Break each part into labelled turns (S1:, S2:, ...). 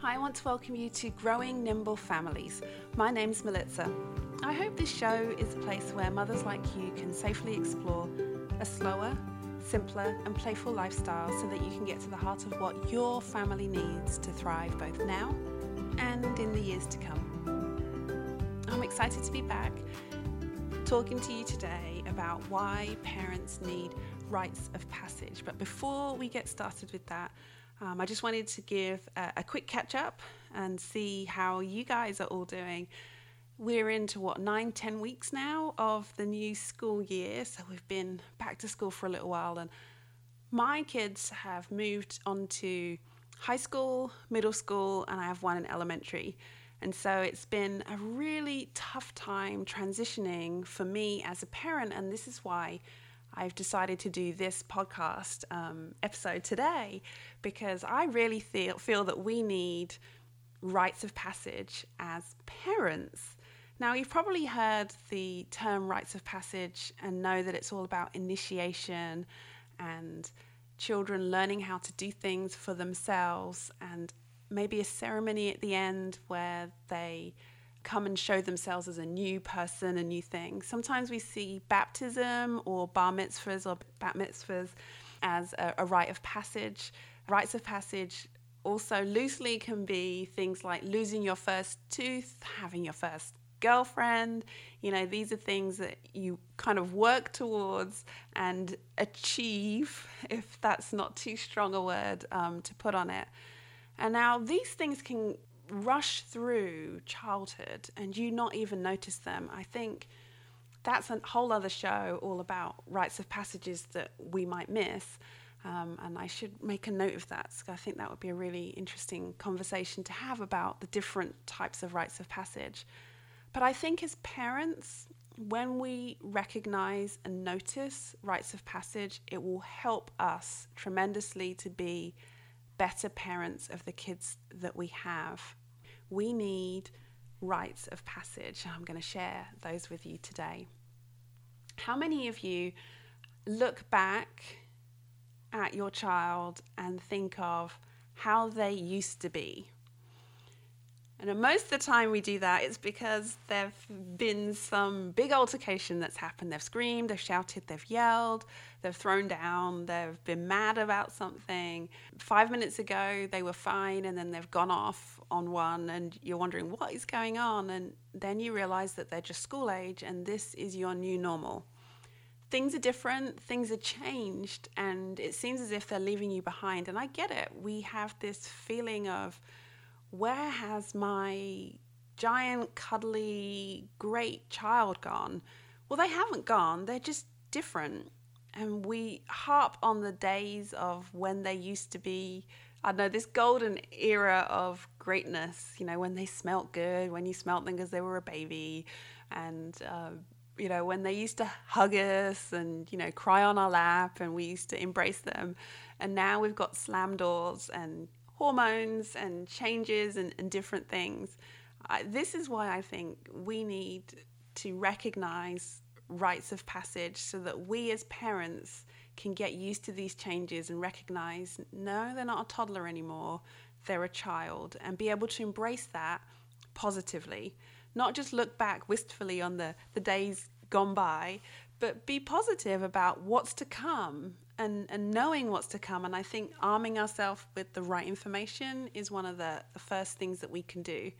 S1: Hi, I want to welcome you to Growing Nimble Families. My name's Melitsa. I hope this show is a place where mothers like you can safely explore a slower, simpler, and playful lifestyle so that you can get to the heart of what your family needs to thrive both now and in the years to come. I'm excited to be back talking to you today about why parents need rites of passage. But before we get started with that, um, I just wanted to give a, a quick catch up and see how you guys are all doing. We're into what, nine, ten weeks now of the new school year. So we've been back to school for a little while. And my kids have moved on to high school, middle school, and I have one in elementary. And so it's been a really tough time transitioning for me as a parent. And this is why I've decided to do this podcast um, episode today because I really feel, feel that we need rites of passage as parents. Now, you've probably heard the term rites of passage and know that it's all about initiation and children learning how to do things for themselves and maybe a ceremony at the end where they come and show themselves as a new person, a new thing. Sometimes we see baptism or bar mitzvahs or bat mitzvahs as a, a rite of passage. Rites of passage also loosely can be things like losing your first tooth, having your first girlfriend. You know, these are things that you kind of work towards and achieve, if that's not too strong a word um, to put on it. And now these things can rush through childhood and you not even notice them. I think that's a whole other show all about rites of passages that we might miss. Um, and I should make a note of that. I think that would be a really interesting conversation to have about the different types of rites of passage. But I think as parents, when we recognize and notice rites of passage, it will help us tremendously to be better parents of the kids that we have. We need rites of passage. I'm going to share those with you today. How many of you look back at your child and think of how they used to be? And most of the time we do that, it's because there've been some big altercation that's happened. They've screamed, they've shouted, they've yelled, they've thrown down, they've been mad about something. Five minutes ago they were fine, and then they've gone off on one, and you're wondering what is going on. And then you realize that they're just school age, and this is your new normal. Things are different, things are changed, and it seems as if they're leaving you behind. And I get it. We have this feeling of, where has my giant, cuddly, great child gone? Well, they haven't gone, they're just different. And we harp on the days of when they used to be, I don't know, this golden era of greatness, you know, when they smelt good, when you smelt them because they were a baby, and, uh, you know, when they used to hug us and, you know, cry on our lap and we used to embrace them. And now we've got slam doors and hormones and changes and, and different things. This is why I think we need to recognize rites of passage so that we as parents can get used to these changes and recognize no, they're not a toddler anymore, they're a child, and be able to embrace that positively. Not just look back wistfully on the, the days gone by, but be positive about what's to come and, and knowing what's to come. And I think arming ourselves with the right information is one of the, the first things that we can do.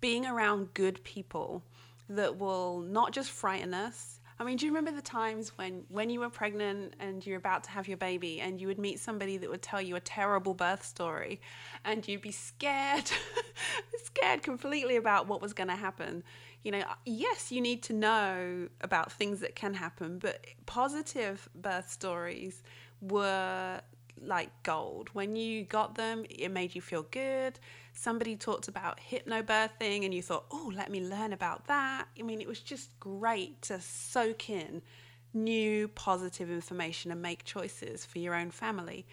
S1: Being around good people that will not just frighten us. I mean, do you remember the times when, when you were pregnant and you're about to have your baby and you would meet somebody that would tell you a terrible birth story and you'd be scared, scared completely about what was going to happen? You know, yes, you need to know about things that can happen, but positive birth stories were like gold. When you got them, it made you feel good. Somebody talked about hypnobirthing and you thought, oh, let me learn about that. I mean, it was just great to soak in new positive information and make choices for your own family.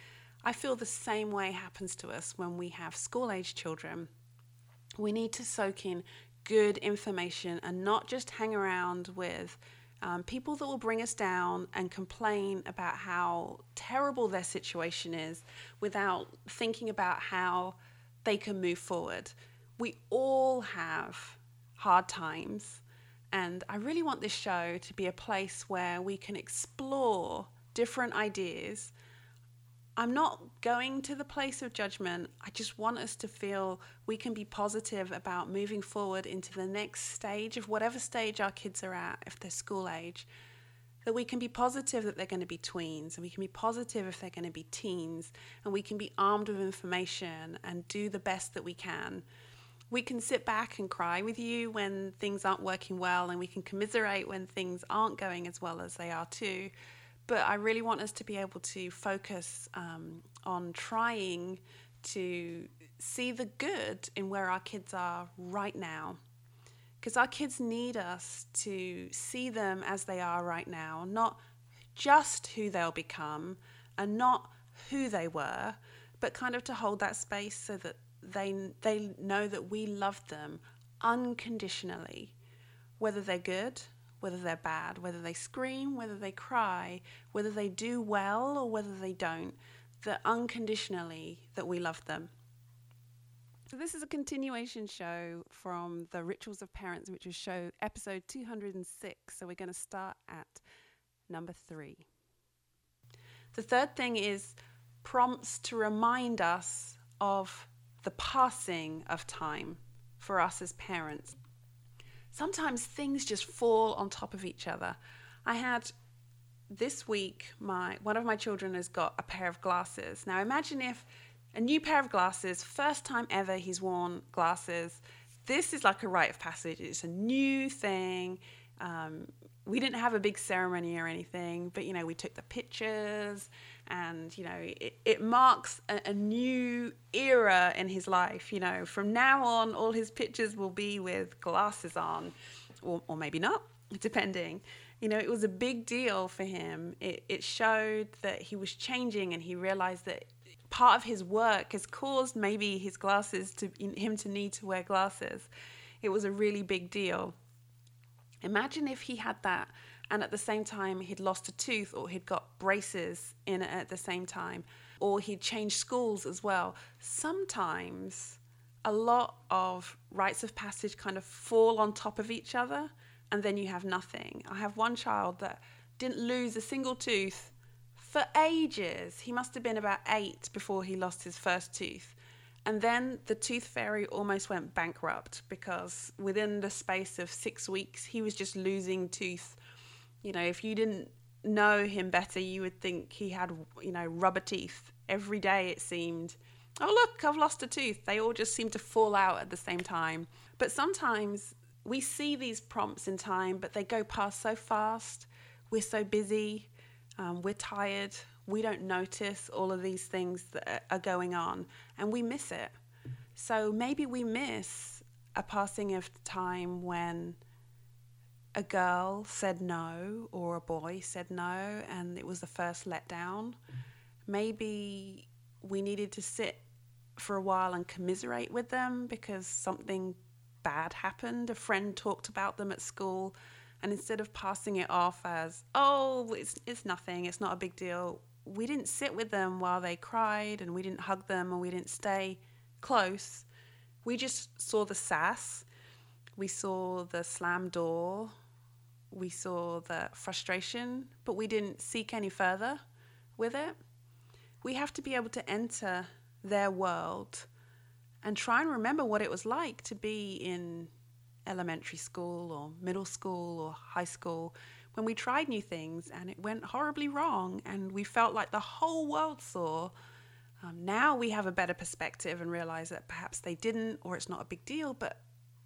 S1: I feel the same way happens to us when we have school age children. We need to soak in good information and not just hang around with um, people that will bring us down and complain about how terrible their situation is without thinking about how they can move forward. We all have hard times, and I really want this show to be a place where we can explore different ideas. I'm not going to the place of judgment. I just want us to feel we can be positive about moving forward into the next stage of whatever stage our kids are at, if they're school age that we can be positive that they're going to be tweens and we can be positive if they're going to be teens and we can be armed with information and do the best that we can. We can sit back and cry with you when things aren't working well and we can commiserate when things aren't going as well as they are too. But I really want us to be able to focus um, on trying to see the good in where our kids are right now. Because our kids need us to see them as they are right now, not just who they'll become and not who they were, but kind of to hold that space so that they they know that we love them unconditionally, whether they're good, whether they're bad, whether they scream, whether they cry, whether they do well or whether they don't, that unconditionally that we love them. So this is a continuation show from the Rituals of Parents, which is show episode 206. So we're going to start at number three. The third thing is prompts to remind us of the passing of time for us as parents. Sometimes things just fall on top of each other. I had this week my one of my children has got a pair of glasses. Now imagine if a new pair of glasses, first time ever he's worn glasses. This is like a rite of passage. It's a new thing. Um, we didn't have a big ceremony or anything, but you know, we took the pictures, and you know, it, it marks a, a, new era in his life. You know, from now on, all his pictures will be with glasses on, or, or maybe not, depending. You know, it was a big deal for him. It, it showed that he was changing, and he realized that part of his work has caused maybe his glasses to him to need to wear glasses. It was a really big deal. Imagine if he had that and at the same time he'd lost a tooth or he'd got braces in at the same time or he'd changed schools as well. Sometimes a lot of rites of passage kind of fall on top of each other and then you have nothing. I have one child that didn't lose a single tooth for ages. He must have been about eight before he lost his first tooth. And then the tooth fairy almost went bankrupt because within the space of six weeks, he was just losing tooth. You know, if you didn't know him better, you would think he had, you know, rubber teeth. Every day it seemed, oh, look, I've lost a tooth. They all just seem to fall out at the same time. But sometimes we see these prompts in time, but they go past so fast. We're so busy. Um, we're tired. We don't notice all of these things that are going on and we miss it. So maybe we miss a passing of time when a girl said no or a boy said no and it was the first letdown. Maybe we needed to sit for a while and commiserate with them because something bad happened. A friend talked about them at school and instead of passing it off as, oh, it's, it's nothing, it's not a big deal, we didn't sit with them while they cried and we didn't hug them and we didn't stay close. We just saw the sass, we saw the slam door, we saw the frustration, but we didn't seek any further with it. We have to be able to enter their world and try and remember what it was like to be in elementary school or middle school or high school when we tried new things and it went horribly wrong and we felt like the whole world saw. Um, now we have a better perspective and realize that perhaps they didn't or it's not a big deal, but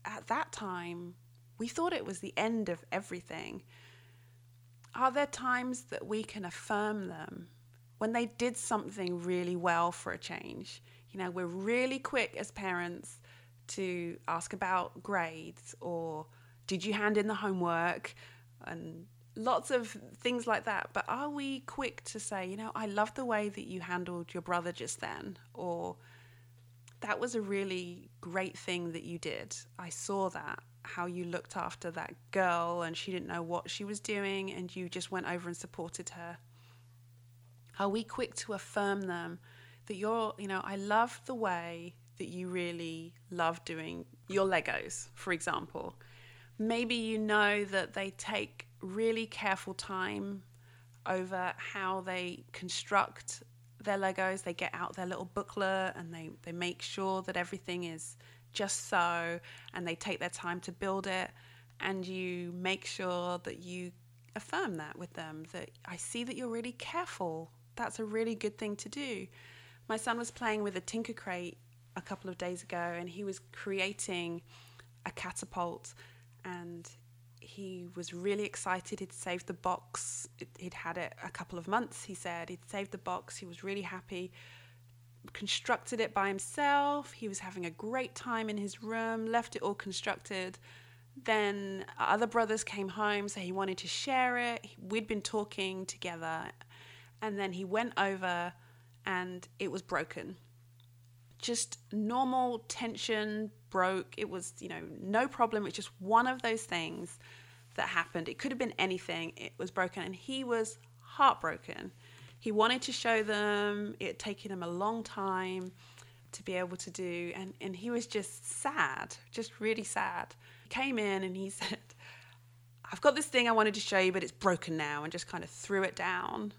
S1: at that time we thought it was the end of everything. Are there times that we can affirm them when they did something really well for a change? You know, we're really quick as parents to ask about grades or did you hand in the homework and lots of things like that. But are we quick to say, you know, I love the way that you handled your brother just then, or that was a really great thing that you did. I saw that, how you looked after that girl and she didn't know what she was doing and you just went over and supported her. Are we quick to affirm them that you're, you know, I love the way that you really love doing your Legos, for example. Maybe you know that they take really careful time over how they construct their Legos. They get out their little booklet and they, they make sure that everything is just so, and they take their time to build it. And you make sure that you affirm that with them that I see that you're really careful. That's a really good thing to do. My son was playing with a Tinker Crate a couple of days ago and he was creating a catapult and he was really excited. He'd saved the box. He'd had it a couple of months, he said. He'd saved the box. He was really happy. Constructed it by himself. He was having a great time in his room, left it all constructed. Then other brothers came home, so he wanted to share it. We'd been talking together. And then he went over and it was broken. Just normal tension broke. It was, you know, no problem. It's just one of those things that happened. It could have been anything. It was broken, and he was heartbroken. He wanted to show them. It had taken him a long time to be able to do, and, and he was just sad, just really sad. He came in and he said, I've got this thing I wanted to show you, but it's broken now, and just kind of threw it down.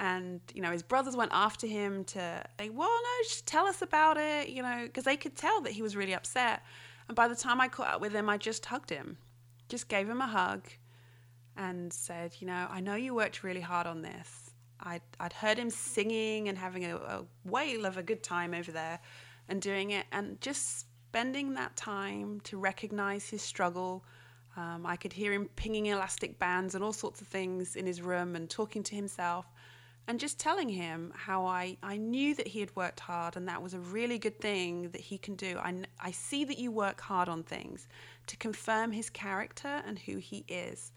S1: And, you know, his brothers went after him to say, well, no, just tell us about it, you know, because they could tell that he was really upset. And by the time I caught up with him, I just hugged him, just gave him a hug and said, you know, I know you worked really hard on this. I'd, I'd heard him singing and having a, a whale of a good time over there and doing it and just spending that time to recognize his struggle. Um, I could hear him pinging elastic bands and all sorts of things in his room and talking to himself and just telling him how I, I knew that he had worked hard and that was a really good thing that he can do. I, I see that you work hard on things to confirm his character and who he is.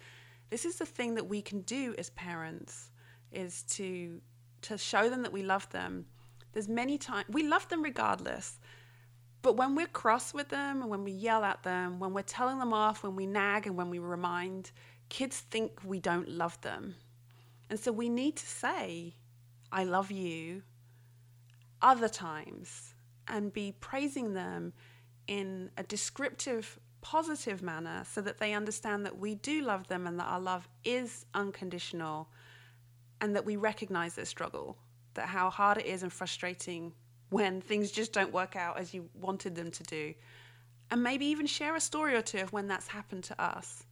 S1: This is the thing that we can do as parents is to to show them that we love them. There's many times we love them regardless. But when we're cross with them and when we yell at them, when we're telling them off, when we nag and when we remind, kids think we don't love them and so we need to say, I love you other times and be praising them in a descriptive, positive manner so that they understand that we do love them and that our love is unconditional and that we recognize their struggle, that how hard it is and frustrating when things just don't work out as you wanted them to do. And maybe even share a story or two of when that's happened to us.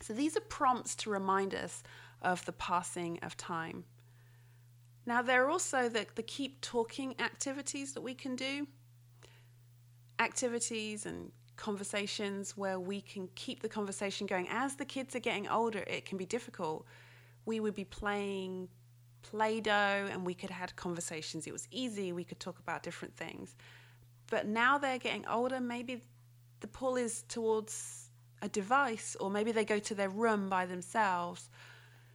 S1: So these are prompts to remind us of the passing of time. Now, there are also the, the keep talking activities that we can do, activities and conversations where we can keep the conversation going. As the kids are getting older, it can be difficult. We would be playing Play Doh and we could have conversations. It was easy, we could talk about different things. But now they're getting older, maybe the pull is towards a device, or maybe they go to their room by themselves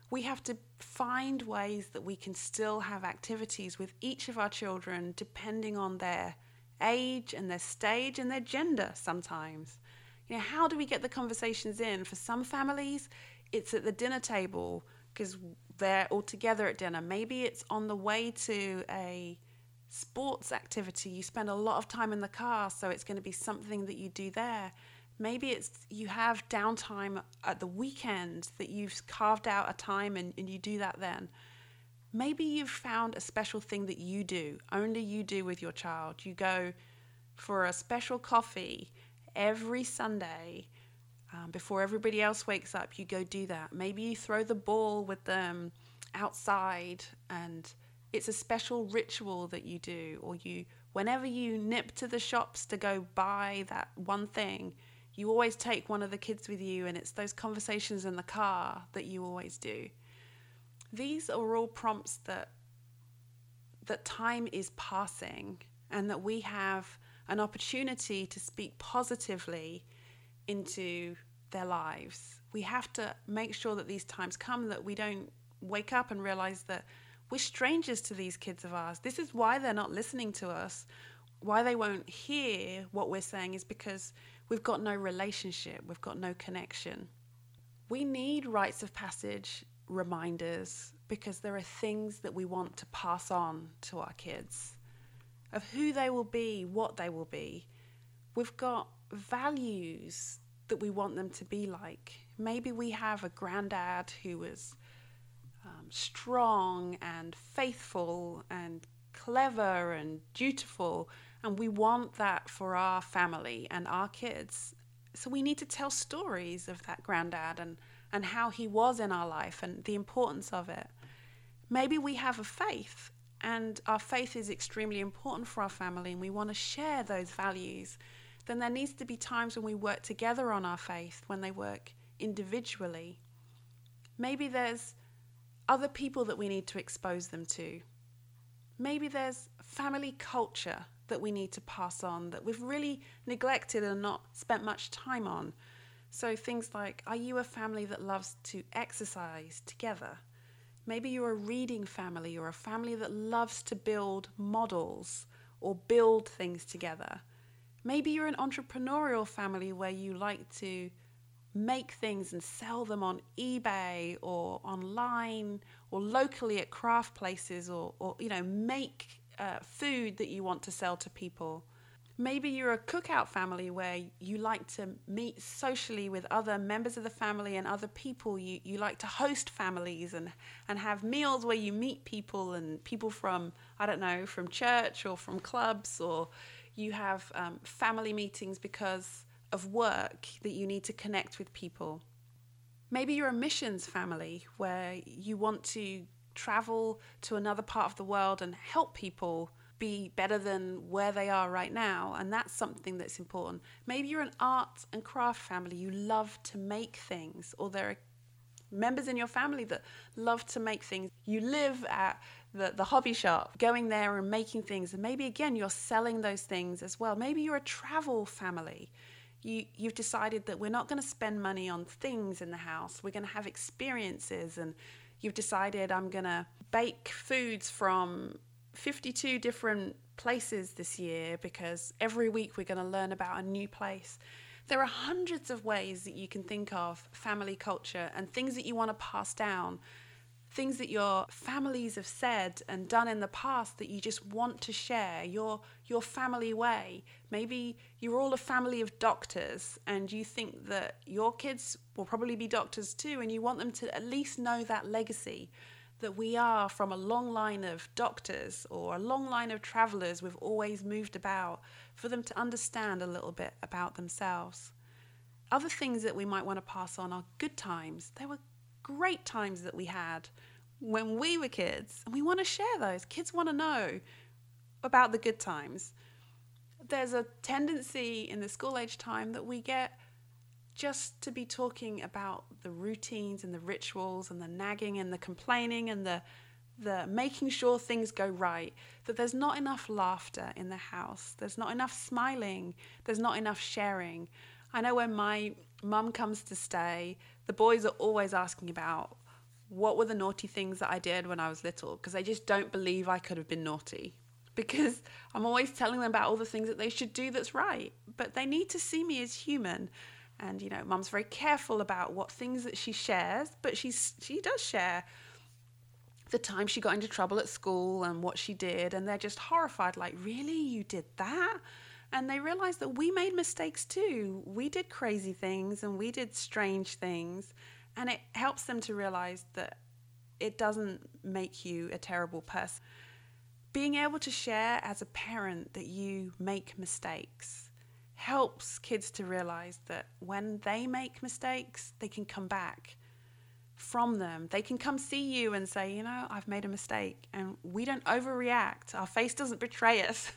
S1: we have to find ways that we can still have activities with each of our children depending on their age and their stage and their gender sometimes. You know, how do we get the conversations in? For some families, it's at the dinner table because they're all together at dinner. Maybe it's on the way to a sports activity. You spend a lot of time in the car, so it's going to be something that you do there. Maybe it's you have downtime at the weekend that you've carved out a time and, and you do that then. Maybe you've found a special thing that you do, only you do with your child. You go for a special coffee every Sunday um, before everybody else wakes up. You go do that. Maybe you throw the ball with them outside and it's a special ritual that you do, or you, whenever you nip to the shops to go buy that one thing, you always take one of the kids with you, and it's those conversations in the car that you always do. These are all prompts that that time is passing and that we have an opportunity to speak positively into their lives. We have to make sure that these times come that we don't wake up and realize that we're strangers to these kids of ours. This is why they're not listening to us. Why they won't hear what we're saying is because We've got no relationship, we've got no connection. We need rites of passage reminders because there are things that we want to pass on to our kids. of who they will be, what they will be. We've got values that we want them to be like. Maybe we have a granddad who was um, strong and faithful and clever and dutiful, and we want that for our family and our kids. So we need to tell stories of that granddad and, and how he was in our life and the importance of it. Maybe we have a faith and our faith is extremely important for our family and we want to share those values. Then there needs to be times when we work together on our faith, when they work individually. Maybe there's other people that we need to expose them to. Maybe there's family culture that we need to pass on that we've really neglected and not spent much time on. So things like are you a family that loves to exercise together? Maybe you're a reading family or a family that loves to build models or build things together. Maybe you're an entrepreneurial family where you like to make things and sell them on eBay or online or locally at craft places or, or you know, make uh, food that you want to sell to people. Maybe you're a cookout family where you like to meet socially with other members of the family and other people. You, you like to host families and, and have meals where you meet people and people from, I don't know, from church or from clubs, or you have um, family meetings because of work that you need to connect with people. Maybe you're a missions family where you want to travel to another part of the world and help people be better than where they are right now. And that's something that's important. Maybe you're an art and craft family, you love to make things, or there are members in your family that love to make things. You live at the, the hobby shop, going there and making things. And maybe again, you're selling those things as well. Maybe you're a travel family you, you've decided that we're not going to spend money on things in the house. We're going to have experiences, and you've decided I'm going to bake foods from 52 different places this year because every week we're going to learn about a new place. There are hundreds of ways that you can think of family culture and things that you want to pass down things that your families have said and done in the past that you just want to share your your family way. Maybe you're all a family of doctors and you think that your kids will probably be doctors too and you want them to at least know that legacy that we are from a long line of doctors or a long line of travelers. We've always moved about for them to understand a little bit about themselves. Other things that we might want to pass on are good times. There were great times that we had when we were kids, and we want to share those. Kids want to know about the good times. There's a tendency in the school age time that we get just to be talking about the routines and the rituals and the nagging and the complaining and the the making sure things go right that there's not enough laughter in the house there's not enough smiling there's not enough sharing i know when my mum comes to stay the boys are always asking about what were the naughty things that I did when I was little? Because I just don't believe I could have been naughty. Because I'm always telling them about all the things that they should do that's right but they need to see me as human. And you know mum's very careful about what things that she shares but she's she does share the time she got into trouble at school and what she did and they're just horrified like really? You did that? And they realize that we made mistakes too. We did crazy things and we did strange things. And it helps them to realize that it doesn't make you a terrible person. Being able to share as a parent that you make mistakes helps kids to realize that when they make mistakes, they can come back from them. They can come see you and say, you know, I've made a mistake. And we don't overreact. Our face doesn't betray us.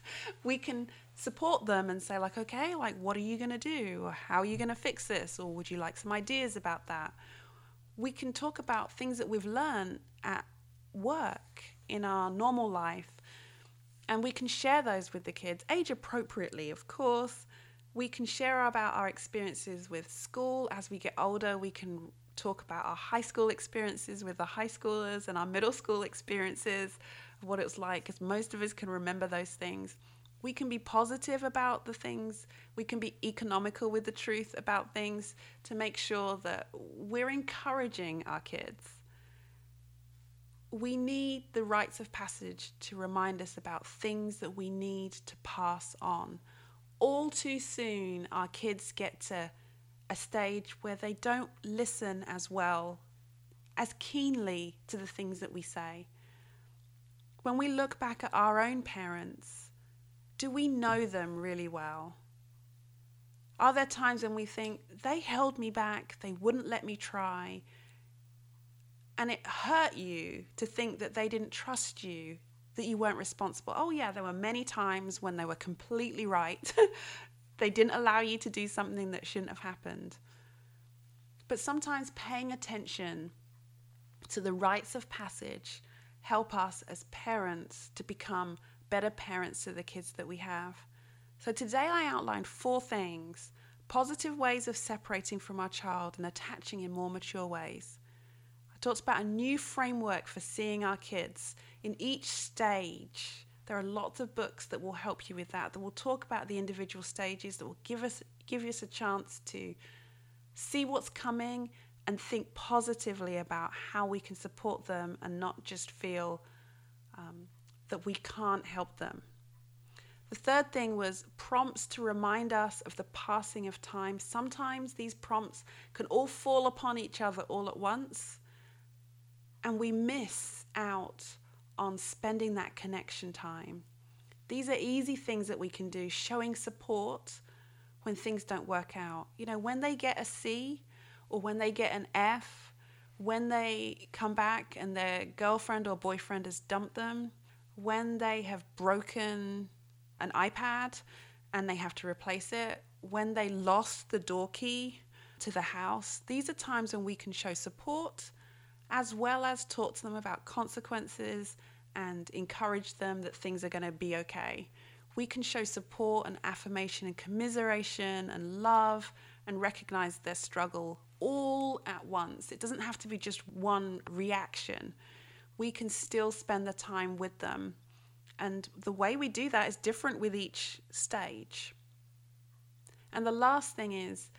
S1: We can support them and say like okay like what are you going to do or how are you going to fix this or would you like some ideas about that we can talk about things that we've learned at work in our normal life and we can share those with the kids age appropriately of course. We can share about our experiences with school. As we get older we can talk about our high school experiences with the high schoolers and our middle school experiences what it was like because most of us can remember those things we can be positive about the things, we can be economical with the truth about things to make sure that we're encouraging our kids. we need the rites of passage to remind us about things that we need to pass on. All too soon, our kids get to a stage where they don't listen as well, as keenly to the things that we say. When we look back at our own parents, do we know them really well? Are there times when we think, they held me back, they wouldn't let me try, and it hurt you to think that they didn't trust you, that you weren't responsible? Oh, yeah, there were many times when they were completely right. they didn't allow you to do something that shouldn't have happened. But sometimes paying attention to the rites of passage help us as parents to become better parents to the kids that we have. So today I outlined four things positive ways of separating from our child and attaching in more mature ways. I talked about a new framework for seeing our kids in each stage. There are lots of books that will help you with that, that will talk about the individual stages, that will give us give us a chance to see what's coming and think positively about how we can support them and not just feel um, that we can't help them. The third thing was prompts to remind us of the passing of time. Sometimes these prompts can all fall upon each other all at once, and we miss out on spending that connection time. These are easy things that we can do, showing support when things don't work out. You know, when they get a C or when they get an F, when they come back and their girlfriend or boyfriend has dumped them, when they have broken an iPad and they have to replace it, when they lost the door key to the house. These are times when we can show support as well as talk to them about consequences and encourage them that things are going to be okay. We can show support and affirmation and commiseration and love and recognize their struggle all at once. It doesn't have to be just one reaction. We can still spend the time with them and the way we do that is different with each stage. And the last thing is,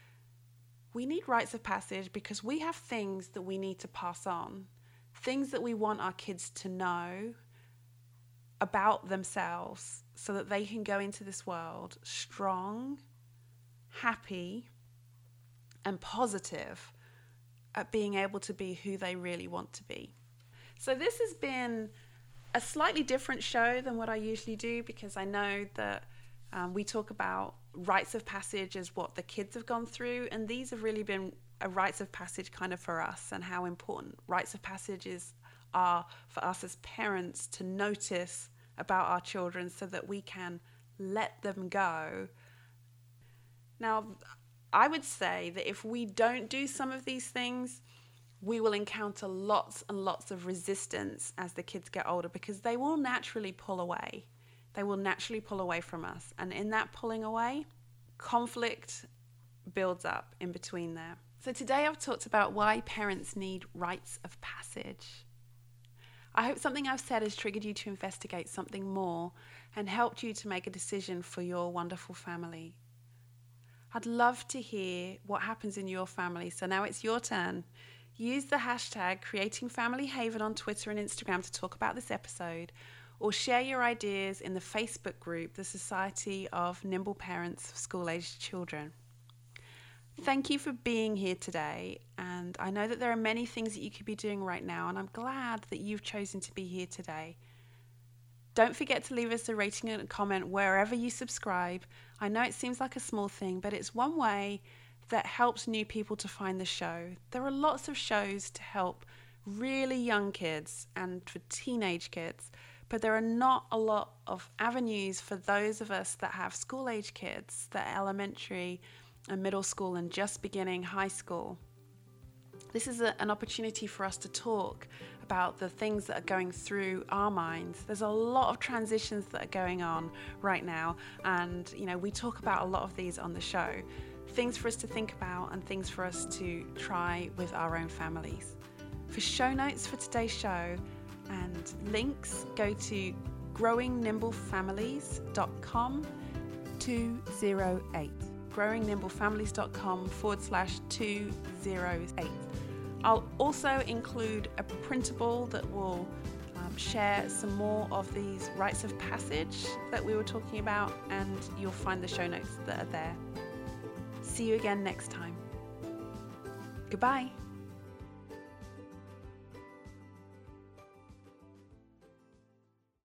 S1: we need rites of passage because we have things that we need to pass on, things that we want our kids to know about themselves so that they can go into this world strong, happy, and positive at being able to be who they really want to be. So, this has been a slightly different show than what I usually do because I know that um, we talk about rites of passage as what the kids have gone through, and these have really been a rites of passage kind of for us and how important rites of passages are for us as parents to notice about our children so that we can let them go. Now, I would say that if we don't do some of these things, we will encounter lots and lots of resistance as the kids get older because they will naturally pull away. They will naturally pull away from us. And in that pulling away, conflict builds up in between there. So today I've talked about why parents need rites of passage. I hope something I've said has triggered you to investigate something more and helped you to make a decision for your wonderful family. I'd love to hear what happens in your family. So now it's your turn. Use the hashtag Creating Family Haven on Twitter and Instagram to talk about this episode, or share your ideas in the Facebook group, the Society of Nimble Parents of School Aged Children. Thank you for being here today. And I know that there are many things that you could be doing right now, and I'm glad that you've chosen to be here today. Don't forget to leave us a rating and a comment wherever you subscribe. I know it seems like a small thing, but it's one way that helps new people to find the show. There are lots of shows to help really young kids and for teenage kids, but there are not a lot of avenues for those of us that have school age kids, that are elementary and middle school and just beginning high school. This is a, an opportunity for us to talk about the things that are going through our minds. There's a lot of transitions that are going on right now, and you know, we talk about a lot of these on the show things for us to think about and things for us to try with our own families. For show notes for today's show and links, go to growingnimblefamilies.com 208. growingnimblefamilies.com forward slash 208. I'll also include a printable that will um, share some more of these rites of passage that we were talking about, and you'll find the show notes that are there. See you again next time. Goodbye.